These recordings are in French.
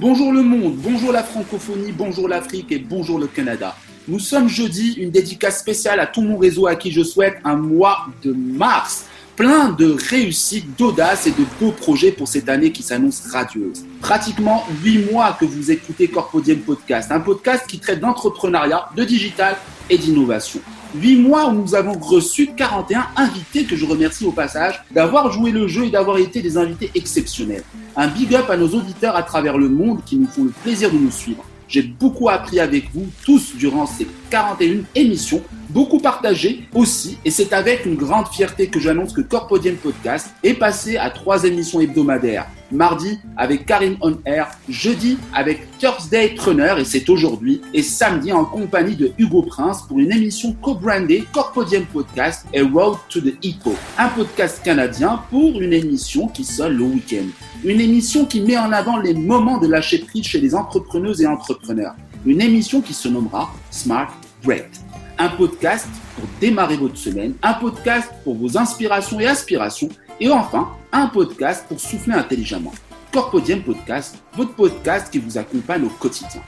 Bonjour le monde, bonjour la francophonie, bonjour l'Afrique et bonjour le Canada. Nous sommes jeudi, une dédicace spéciale à tout mon réseau à qui je souhaite un mois de mars plein de réussite, d'audace et de beaux projets pour cette année qui s'annonce radieuse. Pratiquement huit mois que vous écoutez Corpodium Podcast, un podcast qui traite d'entrepreneuriat, de digital et d'innovation. Huit mois où nous avons reçu 41 invités que je remercie au passage d'avoir joué le jeu et d'avoir été des invités exceptionnels. Un big up à nos auditeurs à travers le monde qui nous font le plaisir de nous suivre. J'ai beaucoup appris avec vous tous durant ces 41 émissions, beaucoup partagé aussi, et c'est avec une grande fierté que j'annonce que Corpodium Podcast est passé à trois émissions hebdomadaires. Mardi avec Karim On Air, jeudi avec Thursday Trunner, et c'est aujourd'hui, et samedi en compagnie de Hugo Prince pour une émission co-brandée Corpodium Podcast et Road to the Hippo, un podcast canadien pour une émission qui sonne le week-end. Une émission qui met en avant les moments de lâcher prise chez les entrepreneuses et entrepreneurs. Une émission qui se nommera Smart Break. Un podcast pour démarrer votre semaine, un podcast pour vos inspirations et aspirations, et enfin, un podcast pour souffler intelligemment. Corpodium Podcast, votre podcast qui vous accompagne au quotidien.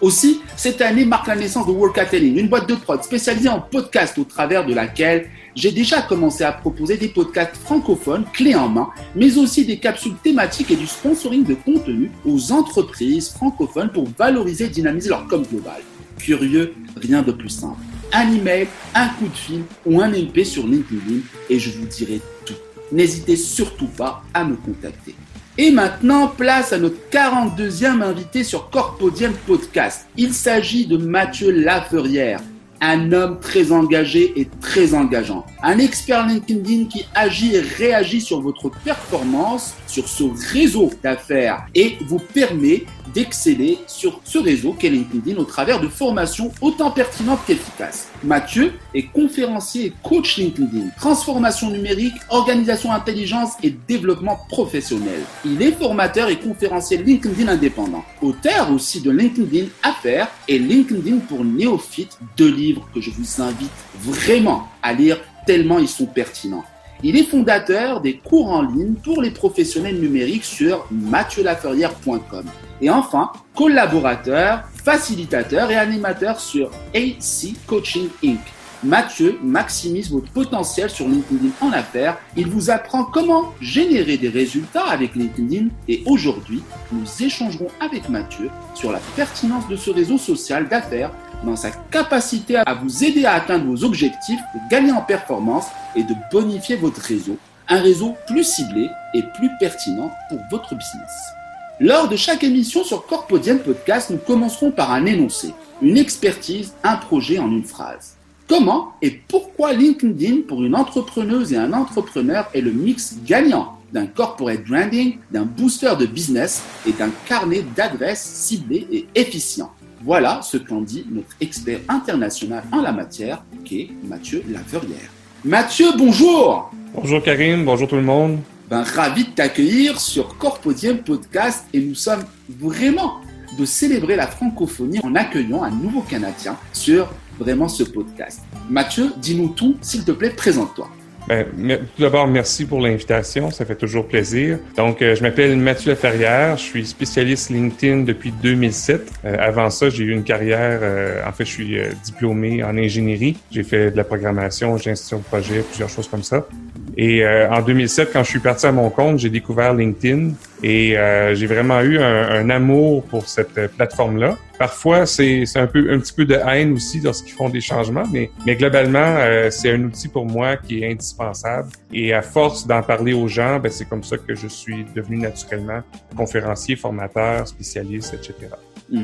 Aussi, cette année marque la naissance de Workatelling, une boîte de prod spécialisée en podcast au travers de laquelle j'ai déjà commencé à proposer des podcasts francophones clés en main, mais aussi des capsules thématiques et du sponsoring de contenu aux entreprises francophones pour valoriser et dynamiser leur com global. Curieux, rien de plus simple. Un email, un coup de fil ou un MP sur LinkedIn et je vous dirai tout. N'hésitez surtout pas à me contacter. Et maintenant, place à notre 42e invité sur Corpodium Podcast. Il s'agit de Mathieu Laferière, un homme très engagé et très engageant. Un expert LinkedIn qui agit et réagit sur votre performance sur ce réseau d'affaires et vous permet d'exceller sur ce réseau qu'est LinkedIn au travers de formations autant pertinentes qu'efficaces. Mathieu est conférencier et coach LinkedIn, transformation numérique, organisation intelligence et développement professionnel. Il est formateur et conférencier LinkedIn indépendant, auteur aussi de LinkedIn Affaires et LinkedIn pour néophytes, deux livres que je vous invite vraiment à lire tellement ils sont pertinents. Il est fondateur des cours en ligne pour les professionnels numériques sur mathieulaferrière.com. Et enfin, collaborateur, facilitateur et animateur sur AC Coaching Inc. Mathieu maximise votre potentiel sur LinkedIn en affaires. Il vous apprend comment générer des résultats avec LinkedIn et aujourd'hui, nous échangerons avec Mathieu sur la pertinence de ce réseau social d'affaires dans sa capacité à vous aider à atteindre vos objectifs, de gagner en performance et de bonifier votre réseau. Un réseau plus ciblé et plus pertinent pour votre business. Lors de chaque émission sur Corpodium Podcast, nous commencerons par un énoncé, une expertise, un projet en une phrase. Comment et pourquoi LinkedIn pour une entrepreneuse et un entrepreneur est le mix gagnant d'un corporate branding, d'un booster de business et d'un carnet d'adresses ciblé et efficient? Voilà ce qu'en dit notre expert international en la matière, qui est Mathieu Laverrière. Mathieu, bonjour Bonjour Karim, bonjour tout le monde. Ben, ravi de t'accueillir sur Corpodium Podcast et nous sommes vraiment de célébrer la francophonie en accueillant un nouveau Canadien sur vraiment ce podcast. Mathieu, dis-nous tout, s'il te plaît, présente-toi. Ben, tout d'abord, merci pour l'invitation. Ça fait toujours plaisir. Donc, euh, je m'appelle Mathieu Laferrière. Je suis spécialiste LinkedIn depuis 2007. Euh, avant ça, j'ai eu une carrière. Euh, en fait, je suis diplômé en ingénierie. J'ai fait de la programmation, gestion de projet, plusieurs choses comme ça. Et en 2007, quand je suis parti à mon compte, j'ai découvert LinkedIn et j'ai vraiment eu un, un, amour pour cette plateforme-là. Parfois, c'est un peu un petit peu de haine aussi lorsqu'ils font des changements, mais, mais globalement, euh, c'est un outil pour moi qui est indispensable. Et à force d'en parler aux gens, ben, c'est comme ça que je suis devenu naturellement conférencier, formateur, spécialiste, etc. Mmh,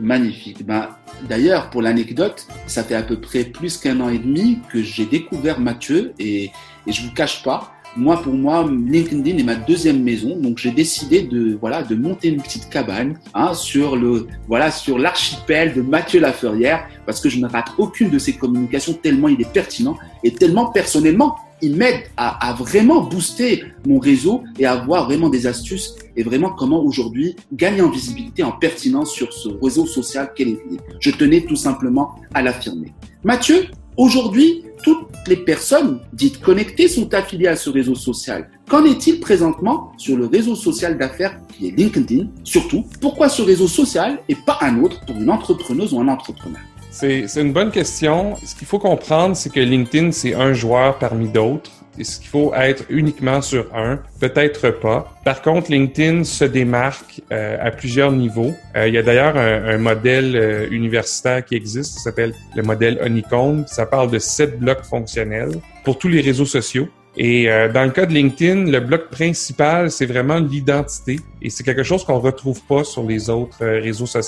magnifique. Ben, D'ailleurs, pour l'anecdote, ça fait à peu près plus qu'un an et demi que j'ai découvert Mathieu et, et je vous cache pas, moi, pour moi, LinkedIn est ma deuxième maison, donc j'ai décidé de voilà de monter une petite cabane hein, sur le voilà sur l'archipel de Mathieu Laferrière parce que je ne rate aucune de ses communications tellement il est pertinent et tellement personnellement il m'aide à, à, vraiment booster mon réseau et à avoir vraiment des astuces et vraiment comment aujourd'hui gagner en visibilité, en pertinence sur ce réseau social qu'est LinkedIn. Je tenais tout simplement à l'affirmer. Mathieu, Aujourd'hui, toutes les personnes dites connectées sont affiliées à ce réseau social. Qu'en est-il présentement sur le réseau social d'affaires qui est LinkedIn? Surtout, pourquoi ce réseau social et pas un autre pour une entrepreneuse ou un entrepreneur? C'est une bonne question. Ce qu'il faut comprendre, c'est que LinkedIn, c'est un joueur parmi d'autres. Est-ce qu'il faut être uniquement sur un? Peut-être pas. Par contre, LinkedIn se démarque euh, à plusieurs niveaux. Euh, il y a d'ailleurs un, modèle euh, universitaire qui existe, qui s'appelle le modèle Honeycomb. Ça parle de sept blocs fonctionnels pour tous les réseaux sociaux. Et euh, dans le cas de LinkedIn, le bloc principal, c'est vraiment l'identité. Et c'est quelque chose qu'on retrouve pas sur les autres euh, réseaux sociaux.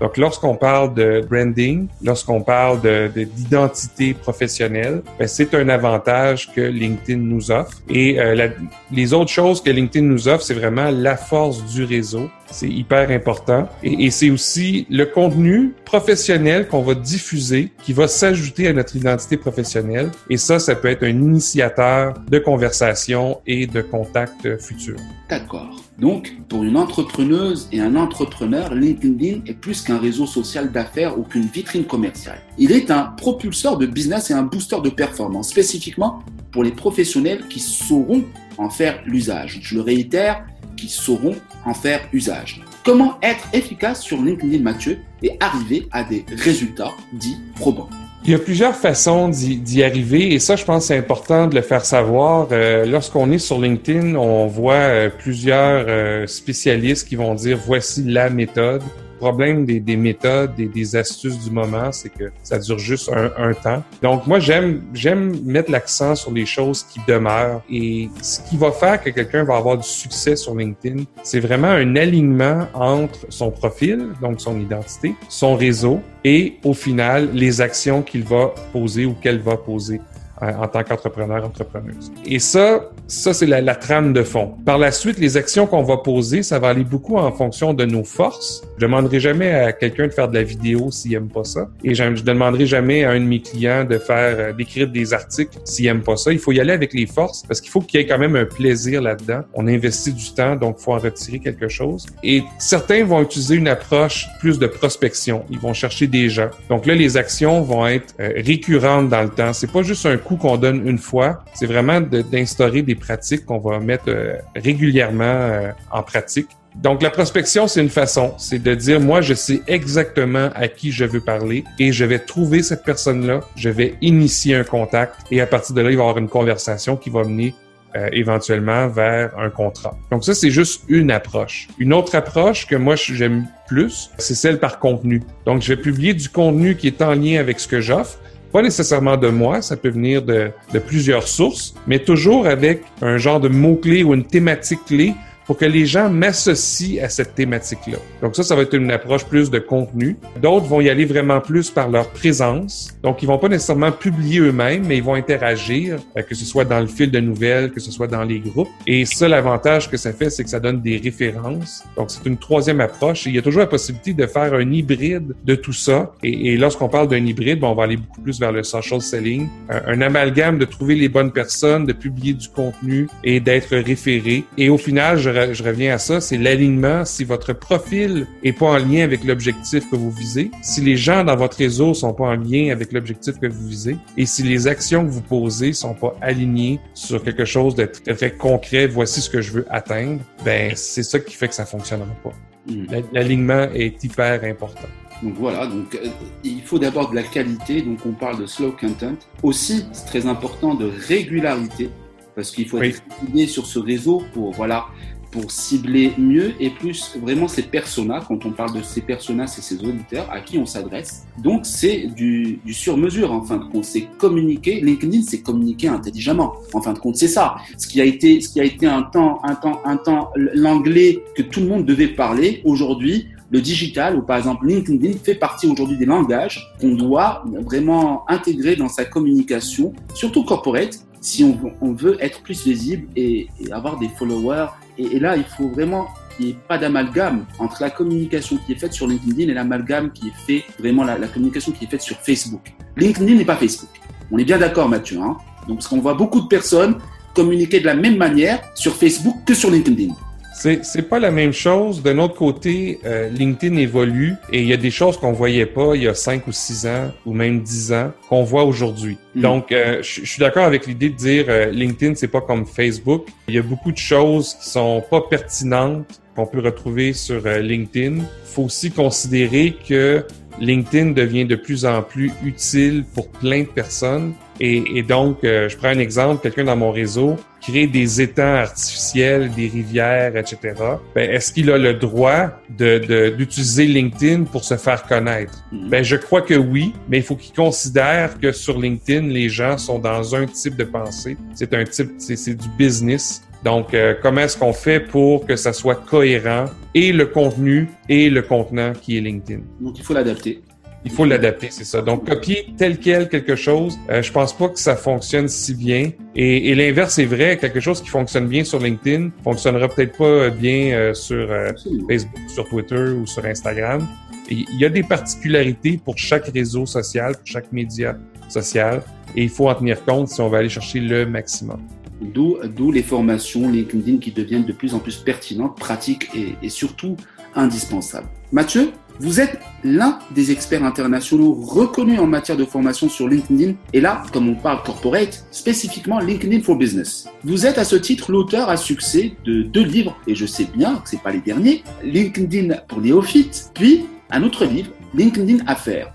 Donc, lorsqu'on parle de branding, lorsqu'on parle de, d'identité professionnelle, ben, c'est un avantage que LinkedIn nous offre. Et euh, les autres choses que LinkedIn nous offre, c'est vraiment la force du réseau c'est hyper important. Et, c'est aussi le contenu professionnel qu'on va diffuser qui va s'ajouter à notre identité professionnelle. Et ça, ça peut être un initiateur de conversation et de contact futur. D'accord. Donc, pour une entrepreneuse et un entrepreneur, LinkedIn est plus qu'un réseau social d'affaires ou qu'une vitrine commerciale. Il est un propulseur de business et un booster de performance, spécifiquement pour les professionnels qui sauront en faire l'usage. Je le réitère, qui sauront en faire usage. Comment être efficace sur LinkedIn Mathieu et arriver à des résultats dits probants? Il y a plusieurs façons d'y arriver et ça, je pense, c'est important de le faire savoir. Euh, lorsqu'on est sur LinkedIn, on voit euh, plusieurs euh, spécialistes qui vont dire voici la méthode problème des, des méthodes des, astuces du moment, c'est que ça dure juste un, un temps. Donc moi, j'aime j'aime mettre l'accent sur les choses qui demeurent et ce qui va faire que quelqu'un va avoir du succès sur LinkedIn, c'est vraiment un alignement entre son profil, donc son identité, son réseau et au final les actions qu'il va poser ou qu'elle va poser en tant qu'entrepreneur, entrepreneuse. Et ça, ça c'est la, la, trame de fond. Par la suite, les actions qu'on va poser, ça va aller beaucoup en fonction de nos forces. Je demanderai jamais à quelqu'un de faire de la vidéo s'il aime pas ça. Et je ne demanderai jamais à un de mes clients de faire, euh, d'écrire des articles s'il aime pas ça. Il faut y aller avec les forces parce qu'il faut qu'il y ait quand même un plaisir là-dedans. On investit du temps, donc il faut en retirer quelque chose. Et certains vont utiliser une approche plus de prospection. Ils vont chercher des gens. Donc là, les actions vont être euh, récurrentes dans le temps. C'est pas juste un coup qu'on donne une fois. C'est vraiment d'instaurer des pratiques qu'on va mettre euh, régulièrement euh, en pratique. Donc la prospection, c'est une façon, c'est de dire moi je sais exactement à qui je veux parler et je vais trouver cette personne-là, je vais initier un contact et à partir de là, il va y avoir une conversation qui va mener euh, éventuellement vers un contrat. Donc ça, c'est juste une approche. Une autre approche que moi j'aime plus, c'est celle par contenu. Donc je vais publier du contenu qui est en lien avec ce que j'offre, pas nécessairement de moi, ça peut venir de, plusieurs sources, mais toujours avec un genre de mot-clé ou une thématique clé pour que les gens m'associent à cette thématique-là. Donc ça, ça va être une approche plus de contenu. D'autres vont y aller vraiment plus par leur présence. Donc ils vont pas nécessairement publier eux-mêmes, mais ils vont interagir, euh, que ce soit dans le fil de nouvelles, que ce soit dans les groupes. Et ça, l'avantage que ça fait, c'est que ça donne des références. Donc c'est une troisième approche. Il y a toujours la possibilité de faire un hybride de tout ça. Et, lorsqu'on parle d'un hybride, bon, on va aller beaucoup plus vers le social selling, un, amalgame de trouver les bonnes personnes, de publier du contenu et d'être référé. Et au final, je reviens à ça, c'est l'alignement. Si votre profil est pas en lien avec l'objectif que vous visez, si les gens dans votre réseau sont pas en lien avec l'objectif que vous visez, et si les actions que vous posez sont pas alignées sur quelque chose de très concret, voici ce que je veux atteindre, ben c'est ça qui fait que ça fonctionnera pas. Hmm. L'alignement est hyper important. Donc voilà, donc euh, il faut d'abord de la qualité, donc on parle de slow content. Aussi, c'est très important de régularité parce qu'il faut être sur ce réseau pour voilà pour cibler mieux et plus vraiment ces personas. Quand on parle de ces personas, c'est ces auditeurs à qui on s'adresse. Donc c'est du, du sur-mesure en fin de compte. C'est communiquer. LinkedIn, c'est communiquer intelligemment. En fin de compte, c'est ça. Ce qui a été, ce qui a été un temps, un temps, un temps l'anglais que tout le monde devait parler. Aujourd'hui, le digital, ou par exemple LinkedIn, fait partie aujourd'hui des langages qu'on doit vraiment intégrer dans sa communication, surtout corporate, si on, veut être plus visible et, avoir des followers. Et, là, il faut vraiment qu'il n'y ait pas d'amalgame entre la communication qui est faite sur LinkedIn et l'amalgame qui est fait, vraiment la, communication qui est faite sur Facebook. LinkedIn n'est pas Facebook. On est bien d'accord, Mathieu. Hein Donc, parce qu'on voit beaucoup de personnes communiquer de la même manière sur Facebook que sur LinkedIn. C'est, c'est pas la même chose. D'un autre côté, euh, LinkedIn évolue et il y a des choses qu'on voyait pas il y a cinq ou six ans ou même dix ans qu'on voit aujourd'hui. Mm. Donc, euh, je suis d'accord avec l'idée de dire euh, LinkedIn, c'est pas comme Facebook. Il y a beaucoup de choses qui sont pas pertinentes qu'on peut retrouver sur euh, LinkedIn. faut aussi considérer que LinkedIn devient de plus en plus utile pour plein de personnes. Et, et donc, euh, je prends un exemple, quelqu'un dans mon réseau crée des étangs artificiels, des rivières, etc. Ben, est-ce qu'il a le droit de, de- d'utiliser LinkedIn pour se faire connaître? Mhm. Ben, je crois que oui, mais il faut qu'il considère que sur LinkedIn, les gens sont dans un type de pensée. C'est un type, c'est, du business. Donc, euh, comment est-ce qu'on fait pour que ça soit cohérent et le contenu et le contenant qui est LinkedIn? Donc il faut l'adapter. Il faut l'adapter, c'est ça. Donc, copier tel quel quelque chose, euh, je pense pas que ça fonctionne si bien. Et, et l'inverse est vrai. Quelque chose qui fonctionne bien sur LinkedIn fonctionnera peut-être pas bien euh, sur euh, Absolument. Facebook, sur Twitter ou sur Instagram. Il y a des particularités pour chaque réseau social, pour chaque média social. Et il faut en tenir compte si on veut aller chercher le maximum. D'où, les formations LinkedIn qui deviennent de plus en plus pertinentes, pratiques et, surtout indispensables. Mathieu, vous êtes l'un des experts internationaux reconnus en matière de formation sur LinkedIn et là, comme on parle corporate, spécifiquement LinkedIn for Business. Vous êtes à ce titre l'auteur à succès de deux livres et je sais bien que c'est pas les derniers, LinkedIn pour néophytes, puis un autre livre, LinkedIn Affaires.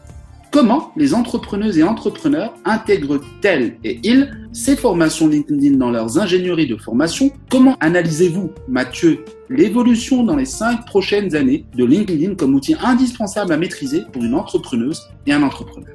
Comment les entrepreneuses et entrepreneurs intègrent-elles et ils ces formations LinkedIn dans leurs ingénieries de formation? Comment analysez-vous, Mathieu, l'évolution dans les cinq prochaines années de LinkedIn comme outil indispensable à maîtriser pour une entrepreneuse et un entrepreneur?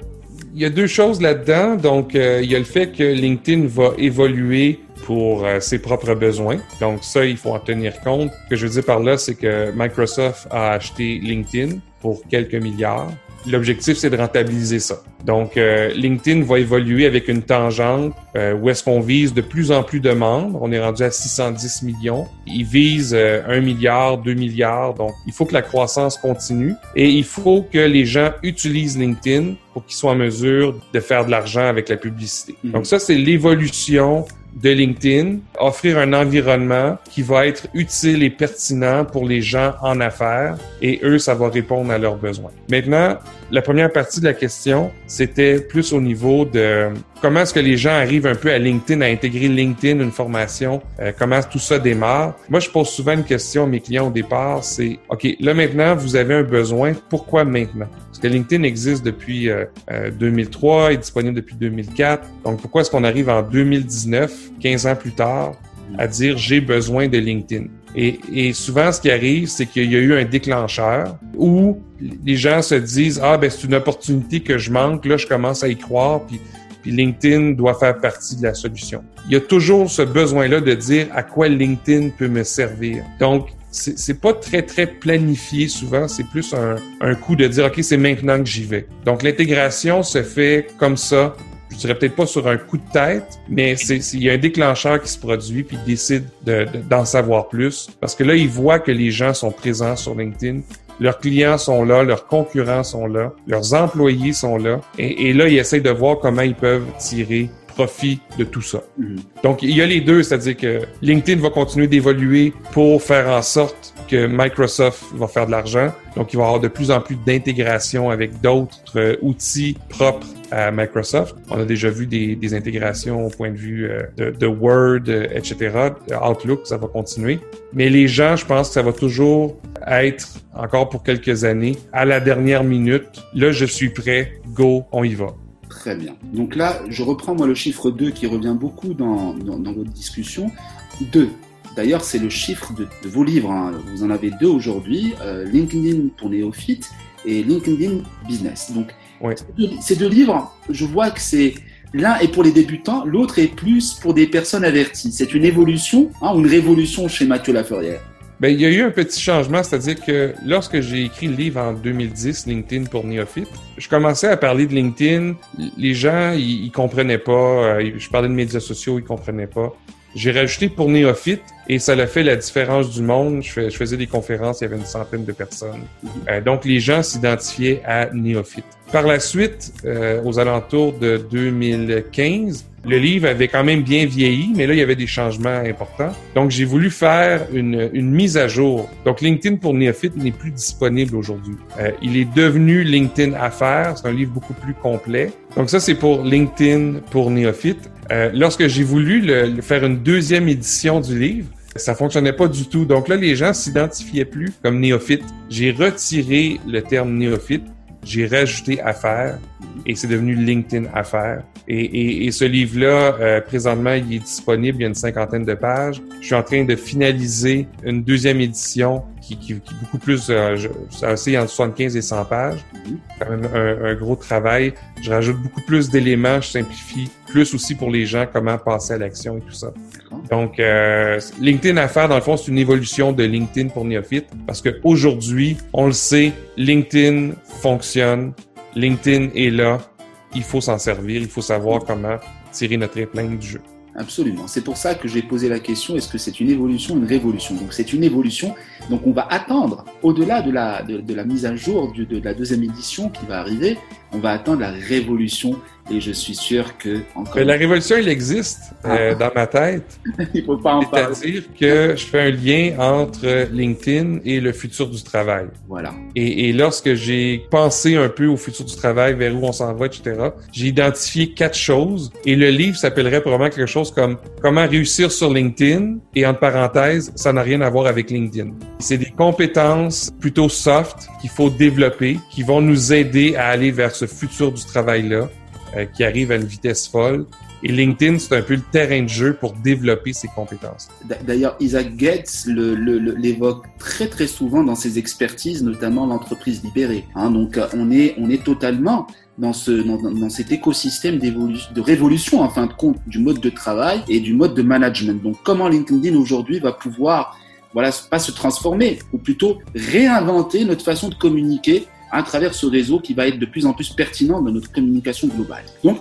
Il y a deux choses là-dedans. Donc, euh, il y a le fait que LinkedIn va évoluer pour euh, ses propres besoins. Donc, ça, il faut en tenir compte. Ce que je veux dire par là, c'est que Microsoft a acheté LinkedIn pour quelques milliards. L'objectif, c'est de rentabiliser ça. Donc, euh, LinkedIn va évoluer avec une tangente euh, où est-ce qu'on vise de plus en plus de membres. On est rendu à 610 millions. Il vise euh, 1 milliard, 2 milliards. Donc, il faut que la croissance continue et il faut que les gens utilisent LinkedIn pour qu'ils soient en mesure de faire de l'argent avec la publicité. Mhm. Donc, ça, c'est l'évolution de LinkedIn, offrir un environnement qui va être utile et pertinent pour les gens en affaires et eux, ça va répondre à leurs besoins. Maintenant, la première partie de la question, c'était plus au niveau de comment est-ce que les gens arrivent un peu à LinkedIn, à intégrer LinkedIn, une formation, euh, comment tout ça démarre? Moi, je pose souvent une question à mes clients au départ, c'est, OK, là maintenant, vous avez un besoin, pourquoi maintenant? Parce que LinkedIn existe depuis euh, euh, 2003, est disponible depuis 2004. Donc, pourquoi est-ce qu'on arrive en 2019, 15 ans plus tard, à dire j'ai besoin de LinkedIn? Et, et souvent, ce qui arrive, c'est qu'il y a eu un déclencheur où les gens se disent ah ben c'est une opportunité que je manque, là je commence à y croire, puis LinkedIn doit faire partie de la solution. Il y a toujours ce besoin-là de dire à quoi LinkedIn peut me servir. Donc, c'est pas très, très planifié souvent. C'est plus un, un coup de dire, OK, c'est maintenant que j'y vais. Donc, l'intégration se fait comme ça. Je dirais peut-être pas sur un coup de tête, mais il y a un déclencheur qui se produit puis il décide de- de- d'en savoir plus. Parce que là, il voit que les gens sont présents sur LinkedIn. Leurs clients sont là, leurs concurrents sont là, leurs employés sont là. Et, et là, ils essayent de voir comment ils peuvent tirer profit de tout ça. Mhm. Donc, il y a les deux, c'est-à-dire que LinkedIn va continuer d'évoluer pour faire en sorte Microsoft va faire de l'argent. Donc, il va y avoir de plus en plus d'intégration avec d'autres euh, outils propres à Microsoft. On a déjà vu des, intégrations au point de vue euh, de, de Word, euh, etc. Outlook, ça va continuer. Mais les gens, je pense que ça va toujours être, encore pour quelques années, à la dernière minute. Là, je suis prêt, go, on y va. Très bien. Donc là, je reprends moi le chiffre 2 qui revient beaucoup dans, dans, dans votre discussion. 2. D'ailleurs, c'est le chiffre de, de vos livres. hein. Vous en avez deux aujourd'hui, euh, LinkedIn pour néophytes et LinkedIn Business. Donc, ces, deux, livres, je vois que c'est l'un est pour les débutants, l'autre est plus pour des personnes averties. C'est une évolution hein, ou une révolution chez Mathieu Laferrière. Ben, il y a eu un petit changement, c'est-à-dire que lorsque j'ai écrit le livre en 2010, LinkedIn pour néophytes, je commençais à parler de LinkedIn. Les gens, ils, ils comprenaient pas. euh, Je parlais de médias sociaux, ils comprenaient pas. J'ai rajouté pour néophytes et ça a fait la différence du monde. Je, fais- je faisais des conférences, il y avait une centaine de personnes. Euh, donc, les gens s'identifiaient à néophytes. Par la suite, euh, aux alentours de 2015, Le livre avait quand même bien vieilli, mais là, il y avait des changements importants. Donc, j'ai voulu faire une, une, mise à jour. Donc, LinkedIn pour néophytes n'est plus disponible aujourd'hui. Euh, il est devenu LinkedIn Affaires. C'est un livre beaucoup plus complet. Donc, ça, c'est pour LinkedIn pour néophytes. Euh, lorsque j'ai voulu le, faire une deuxième édition du livre, ça fonctionnait pas du tout. Donc là, les gens s'identifiaient plus comme néophytes. J'ai retiré le terme néophyte j'ai rajouté affaires et c'est devenu LinkedIn Affaires. Et, et, et ce livre-là, euh, présentement, il est disponible, il y a une cinquantaine de pages. Je suis en train de finaliser une deuxième édition qui, qui, qui est beaucoup plus, euh, c'est entre 75 et 100 pages. Mm-hmm. Quand même un, un, gros travail. Je rajoute beaucoup plus d'éléments, je simplifie plus aussi pour les gens comment passer à l'action et tout ça. Donc, euh, LinkedIn Affaires, dans le fond, c'est une évolution de LinkedIn pour néophytes parce qu'aujourd'hui, on le sait, LinkedIn fonctionne, LinkedIn est là, il faut s'en servir, il faut savoir comment tirer notre épingle du jeu. Absolument. C'est pour ça que j'ai posé la question est-ce que c'est une évolution une révolution? Donc c'est une évolution. Donc on va attendre, au-delà de la, de, la mise à jour de la deuxième édition qui va arriver, on va attendre la révolution et je suis sûr que encore. la révolution, il existe euh, ah. dans ma tête. il faut pas en parler. C'est-à-dire que je fais un lien entre LinkedIn et le futur du travail. Voilà. Et, et lorsque j'ai pensé un peu au futur du travail, vers où on s'en va, etc., j'ai identifié quatre choses. Et le livre s'appellerait probablement quelque chose comme Comment réussir sur LinkedIn. Et entre parenthèses, ça n'a rien à voir avec LinkedIn. C'est des compétences plutôt soft qu'il faut développer, qui vont nous aider à aller vers ce futur du travail-là euh, qui arrive à une vitesse folle. Et LinkedIn, c'est un peu le terrain de jeu pour développer ses compétences. D'ailleurs, Isaac Gates l'évoque très très souvent dans ses expertises, notamment l'entreprise libérée. Hein, donc, euh, on est on est totalement dans ce dans, dans cet écosystème de révolution en fin de compte du mode de travail et du mode de management. Donc, comment LinkedIn aujourd'hui va pouvoir voilà pas se transformer ou plutôt réinventer notre façon de communiquer à travers ce réseau qui va être de plus en plus pertinent dans notre communication globale. Donc,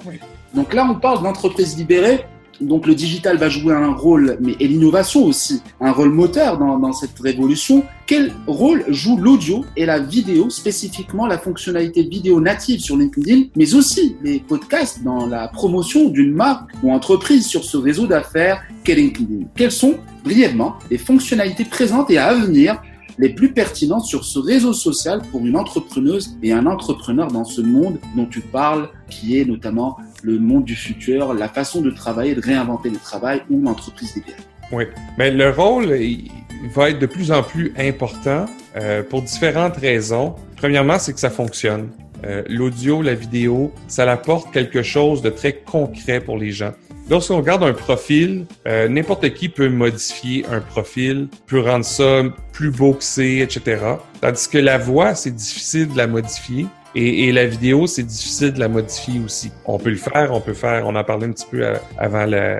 donc là, on parle d'entreprise libérée. Donc le digital va jouer un rôle, mais et l'innovation aussi, un rôle moteur dans, dans cette révolution. Quel rôle joue l'audio et la vidéo, spécifiquement la fonctionnalité vidéo native sur LinkedIn, mais aussi les podcasts dans la promotion d'une marque ou entreprise sur ce réseau d'affaires qu'est LinkedIn? Quelles sont, brièvement, les fonctionnalités présentes et à venir les plus pertinentes sur ce réseau social pour une entrepreneuse et un entrepreneur dans ce monde dont tu parles, qui est notamment le monde du futur, la façon de travailler, de réinventer le travail ou l'entreprise d'idéal. Oui, mais le rôle va être de plus en plus important euh, pour différentes raisons. Premièrement, c'est que ça fonctionne. Euh, l'audio, la vidéo, ça apporte quelque chose de très concret pour les gens. Lorsqu'on regarde un profil, euh, n'importe qui peut modifier un profil, peut rendre ça plus beau que c'est, etc. Tandis que la voix, c'est difficile de la modifier. Et, la vidéo, c'est difficile de la modifier aussi. On peut le faire, on peut faire, on en parlait un petit peu avant le,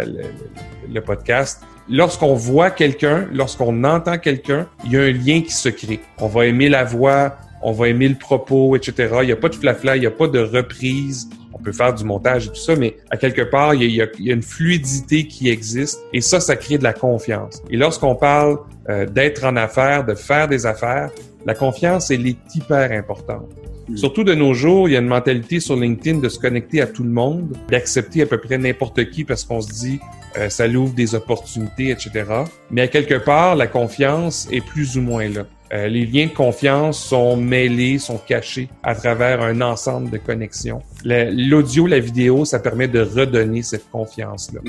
le podcast. Lorsqu'on voit quelqu'un, lorsqu'on entend quelqu'un, il y a un lien qui se crée. On va aimer la voix, on va aimer le propos, etc. Il n'y a pas de flafla, il n'y a pas de reprise on peut faire du montage et tout ça, mais à quelque part, il y a, une fluidité qui existe et ça, ça crée de la confiance. Et lorsqu'on parle euh, d'être en affaires, de faire des affaires, la confiance, elle est hyper importante. Surtout de nos jours, il y a une mentalité sur LinkedIn de se connecter à tout le monde, d'accepter à peu près n'importe qui parce qu'on se dit euh, ça l'ouvre des opportunités, etc. Mais à quelque part, la confiance est plus ou moins là. Euh, les liens de confiance sont mêlés, sont cachés à travers un ensemble de connexions. L'audio, la vidéo, ça permet de redonner cette confiance-là.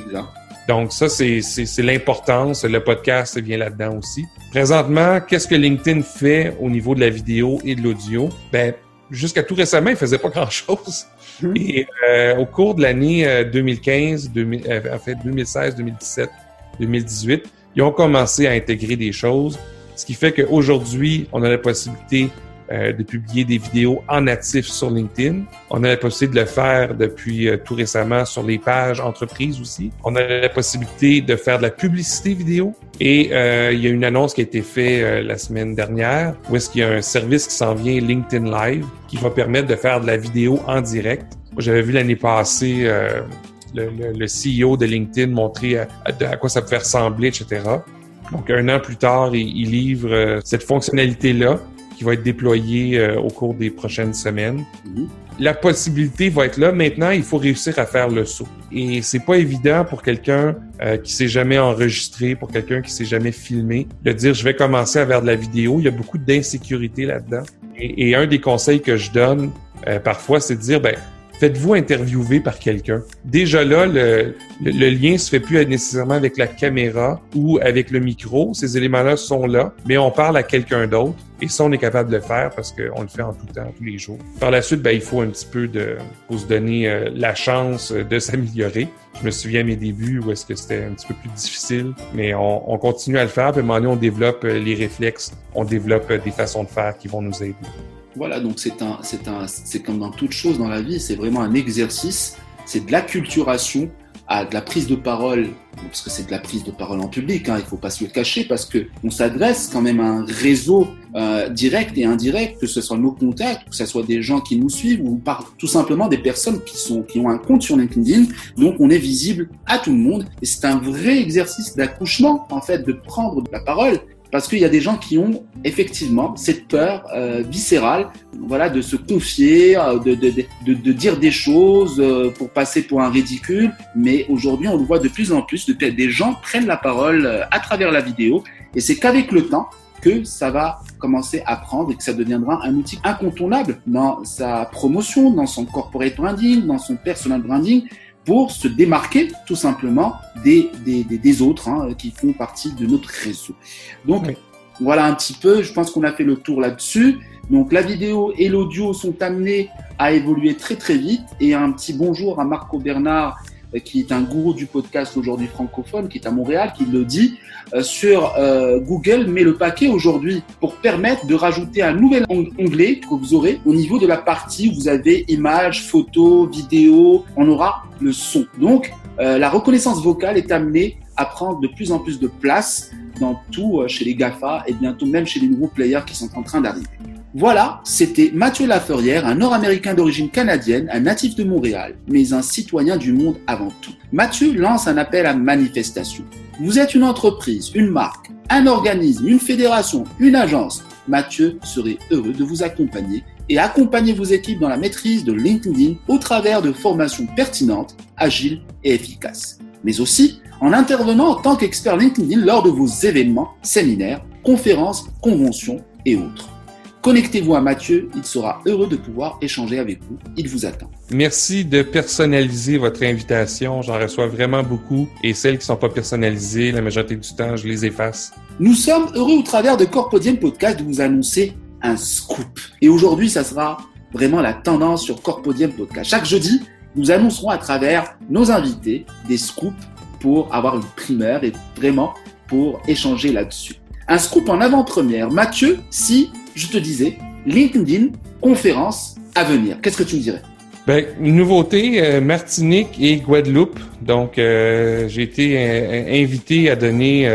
Donc ça, c'est l'importance. Le podcast vient là-dedans aussi. Présentement, qu'est-ce que LinkedIn fait au niveau de la vidéo et de l'audio? Ben, jusqu'à tout récemment, il faisait pas grand-chose. Hmm. Et euh, au cours de l'année 2015, 2000, en fait 2016, 2017, 2018, ils ont commencé à intégrer des choses ce qui fait qu'aujourd'hui, on a la possibilité euh, de publier des vidéos en natif sur LinkedIn. On a la possibilité de le faire depuis euh, tout récemment sur les pages entreprises aussi. On a la possibilité de faire de la publicité vidéo. Et euh, il y a une annonce qui a été faite la semaine dernière où est-ce qu'il y a un service qui s'en vient, LinkedIn Live, qui va permettre de faire de la vidéo en direct. J'avais vu l'année passée le, le, CEO de LinkedIn montrer à, à quoi ça pouvait ressembler, etc. Donc, un an plus tard, il, livre euh, cette fonctionnalité-là qui va être déployée euh, au cours des prochaines semaines. Mhm. la possibilité va être là. Maintenant, il faut réussir à faire le saut. Et c'est pas évident pour quelqu'un euh, qui s'est jamais enregistré, pour quelqu'un qui s'est jamais filmé, de dire je vais commencer à faire de la vidéo. Il y a beaucoup d'insécurité là-dedans. Et, un des conseils que je donne euh, parfois, c'est de dire ben faites-vous interviewer par quelqu'un. Déjà là, le, le, lien se fait plus nécessairement avec la caméra ou avec le micro. Ces éléments-là sont là, mais on parle à quelqu'un d'autre. Et ça, on est capable de le faire parce qu'on le fait en tout temps, tous les jours. Par la suite, ben, il faut un petit peu de, faut se donner euh, la chance de s'améliorer. Je me souviens mes débuts où est-ce que c'était un petit peu plus difficile, mais on, on continue à le faire. Puis à un moment donné, on développe euh, les réflexes, on développe euh, des façons de faire qui vont nous aider. Voilà, donc c'est un, c'est un, c'est comme dans toute chose dans la vie, c'est vraiment un exercice, c'est de l'acculturation à de la prise de parole, parce que c'est de la prise de parole en public, hein, il faut pas se le cacher, parce que on s'adresse quand même à un réseau euh, direct et indirect, que ce soit nos contacts, que ce soit des gens qui nous suivent, ou par, tout simplement des personnes qui sont qui ont un compte sur LinkedIn, donc on est visible à tout le monde, et c'est un vrai exercice d'accouchement en fait de prendre la parole parce qu'il y a des gens qui ont effectivement cette peur euh, viscérale, voilà, de se confier, euh, de, de, de, de, dire des choses euh, pour passer pour un ridicule. Mais aujourd'hui, on le voit de plus en plus, des gens prennent la parole euh, à travers la vidéo, et c'est qu'avec le temps que ça va commencer à prendre et que ça deviendra un outil incontournable dans sa promotion, dans son corporate branding, dans son personal branding, pour se démarquer tout simplement des, des, des, autres hein, qui font partie de notre réseau. Donc voilà un petit peu, je pense qu'on a fait le tour là-dessus. Donc la vidéo et l'audio sont amenés à évoluer très très vite et un petit bonjour à Marco Bernard qui est un gourou du podcast aujourd'hui francophone, qui est à Montréal, qui le dit, euh, sur euh, Google met le paquet aujourd'hui pour permettre de rajouter un nouvel onglet que vous aurez au niveau de la partie où vous avez images, photos, vidéos, on aura le son. Donc, la reconnaissance vocale est amenée à prendre de plus en plus de place dans tout chez les GAFA et bientôt même chez les nouveaux players qui sont en train d'arriver. Voilà, c'était Mathieu Laferrière, un Nord-Américain d'origine canadienne, un natif de Montréal, mais un citoyen du monde avant tout. Mathieu lance un appel à manifestation. Vous êtes une entreprise, une marque, un organisme, une fédération, une agence. Mathieu serait heureux de vous accompagner et accompagner vos équipes dans la maîtrise de LinkedIn au travers de formations pertinentes, agiles et efficaces. Mais aussi en intervenant en tant qu'expert LinkedIn lors de vos événements, séminaires, conférences, conventions et autres. Connectez-vous à Mathieu, il sera heureux de pouvoir échanger avec vous. Il vous attend. Merci de personnaliser votre invitation. J'en reçois vraiment beaucoup et celles qui ne sont pas personnalisées, la majorité du temps, je les efface. Nous sommes heureux au travers de Corpodium Podcast de vous annoncer un scoop. Et aujourd'hui, ça sera vraiment la tendance sur Corpodium Podcast. Chaque jeudi, nous annoncerons à travers nos invités des scoops pour avoir une primeur et vraiment pour échanger là-dessus. Un scoop en avant-première. Mathieu, si je te disais, LinkedIn, conférence à venir. Qu'est-ce que tu me dirais? Ben, nouveauté, euh, Martinique et Guadeloupe. Donc, euh, j'ai été euh, invité à donner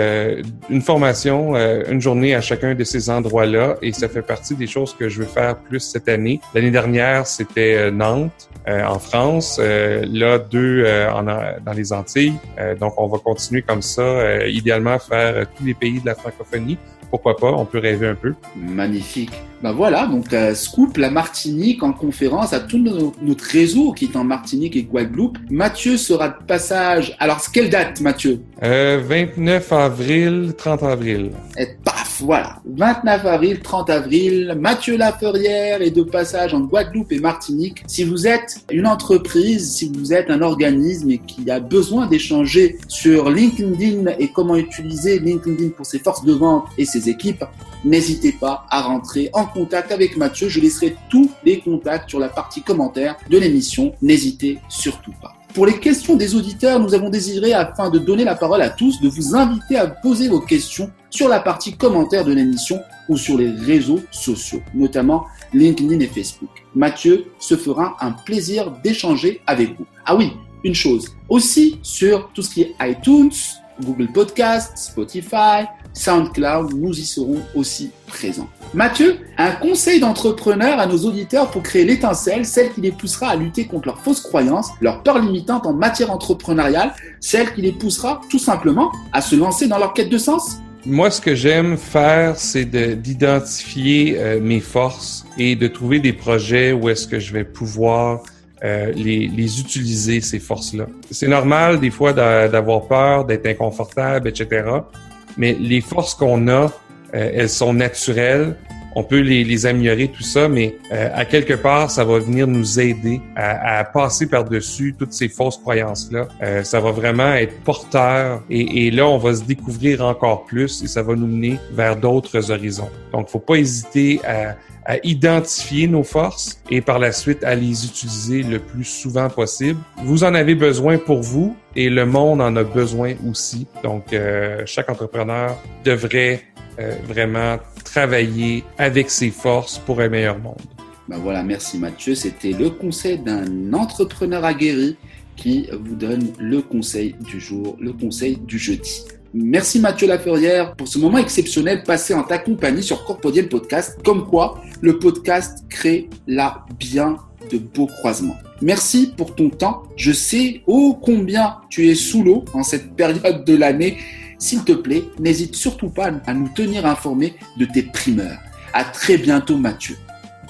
une formation, une journée à chacun de ces endroits-là, et ça fait partie des choses que je veux faire plus cette année. L'année dernière, c'était Nantes, en France. là, deux en, dans les Antilles. donc, on va continuer comme ça, idéalement faire tous les pays de la francophonie pourquoi pas, on peut rêver un peu. Magnifique. Ben voilà, donc euh, Scoop, la Martinique en conférence à tout notre réseau qui est en Martinique et Guadeloupe. Mathieu sera de passage. Alors, quelle date, Mathieu? Euh, 29 avril, 30 avril. Et paf, voilà. 29 avril, 30 avril, Mathieu Laferrière est de passage en Guadeloupe et Martinique. Si vous êtes une entreprise, si vous êtes un organisme et qui a besoin d'échanger sur LinkedIn et comment utiliser LinkedIn pour ses forces de vente et ses équipes, n'hésitez pas à rentrer en contact avec Mathieu. Je laisserai tous les contacts sur la partie commentaire de l'émission. N'hésitez surtout pas. Pour les questions des auditeurs, nous avons désiré, afin de donner la parole à tous, de vous inviter à poser vos questions sur la partie commentaire de l'émission ou sur les réseaux sociaux, notamment LinkedIn et Facebook. Mathieu se fera un plaisir d'échanger avec vous. Ah oui, une chose, aussi sur tout ce qui est iTunes, Google Podcast, Spotify, SoundCloud, nous y serons aussi présents. Mathieu, un conseil d'entrepreneur à nos auditeurs pour créer l'étincelle, celle qui les poussera à lutter contre leurs fausses croyances, leurs peurs limitantes en matière entrepreneuriale, celle qui les poussera tout simplement à se lancer dans leur quête de sens? Moi, ce que j'aime faire, c'est d'identifier euh, mes forces et de trouver des projets où est-ce que je vais pouvoir euh, les, les, utiliser, ces forces-là. C'est normal, des fois, d'avoir peur, d'être inconfortable, etc. Mais les forces qu'on a, euh, elles sont naturelles on peut les, les, améliorer, tout ça, mais euh, à quelque part, ça va venir nous aider à, à passer par-dessus toutes ces fausses croyances-là. Euh, ça va vraiment être porteur et, et, là, on va se découvrir encore plus et ça va nous mener vers d'autres horizons. Donc, faut pas hésiter à, à identifier nos forces et par la suite à les utiliser le plus souvent possible. Vous en avez besoin pour vous et le monde en a besoin aussi. Donc, euh, chaque entrepreneur devrait euh, vraiment travailler avec ses forces pour un meilleur monde. Ben voilà, merci Mathieu. C'était le conseil d'un entrepreneur aguerri qui vous donne le conseil du jour, le conseil du jeudi. Merci Mathieu Laferrière pour ce moment exceptionnel passé en ta compagnie sur Corpodium Podcast. Comme quoi, le podcast crée là bien de beaux croisements. Merci pour ton temps. Je sais ô combien tu es sous l'eau en cette période de l'année s'il te plaît, n'hésite surtout pas à nous tenir informés de tes primeurs. À très bientôt, Mathieu.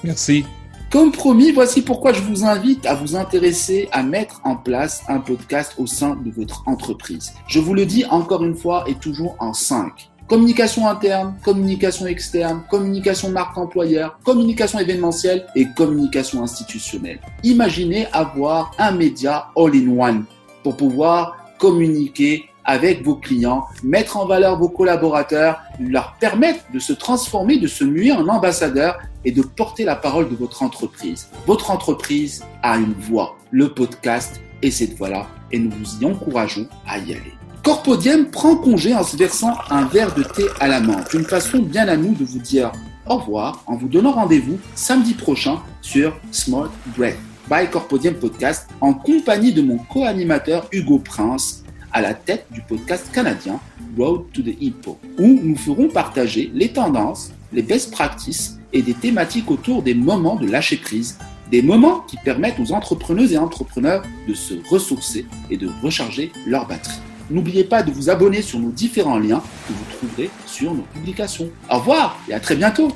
Merci. Comme promis, voici pourquoi je vous invite à vous intéresser à mettre en place un podcast au sein de votre entreprise. Je vous le dis encore une fois et toujours en 5. Communication interne, communication externe, communication marque employeur, communication événementielle et communication institutionnelle. Imaginez avoir un média all-in-one pour pouvoir communiquer avec vos clients, mettre en valeur vos collaborateurs, leur permettre de se transformer, de se muer en ambassadeur et de porter la parole de votre entreprise. Votre entreprise a une voix, le podcast est cette voix-là et nous vous y encourageons à y aller. Corpodium prend congé en se versant un verre de thé à la. C'est une façon bien à nous de vous dire au revoir en vous donnant rendez-vous samedi prochain sur Smart Bread by Corpodium Podcast en compagnie de mon co-animateur Hugo Prince à la tête du podcast canadien Road to the Hippo, où nous ferons partager les tendances, les best practices et des thématiques autour des moments de lâcher prise, des moments qui permettent aux entrepreneuses et entrepreneurs de se ressourcer et de recharger leur batterie. N'oubliez pas de vous abonner sur nos différents liens que vous trouverez sur nos publications. Au revoir et à très bientôt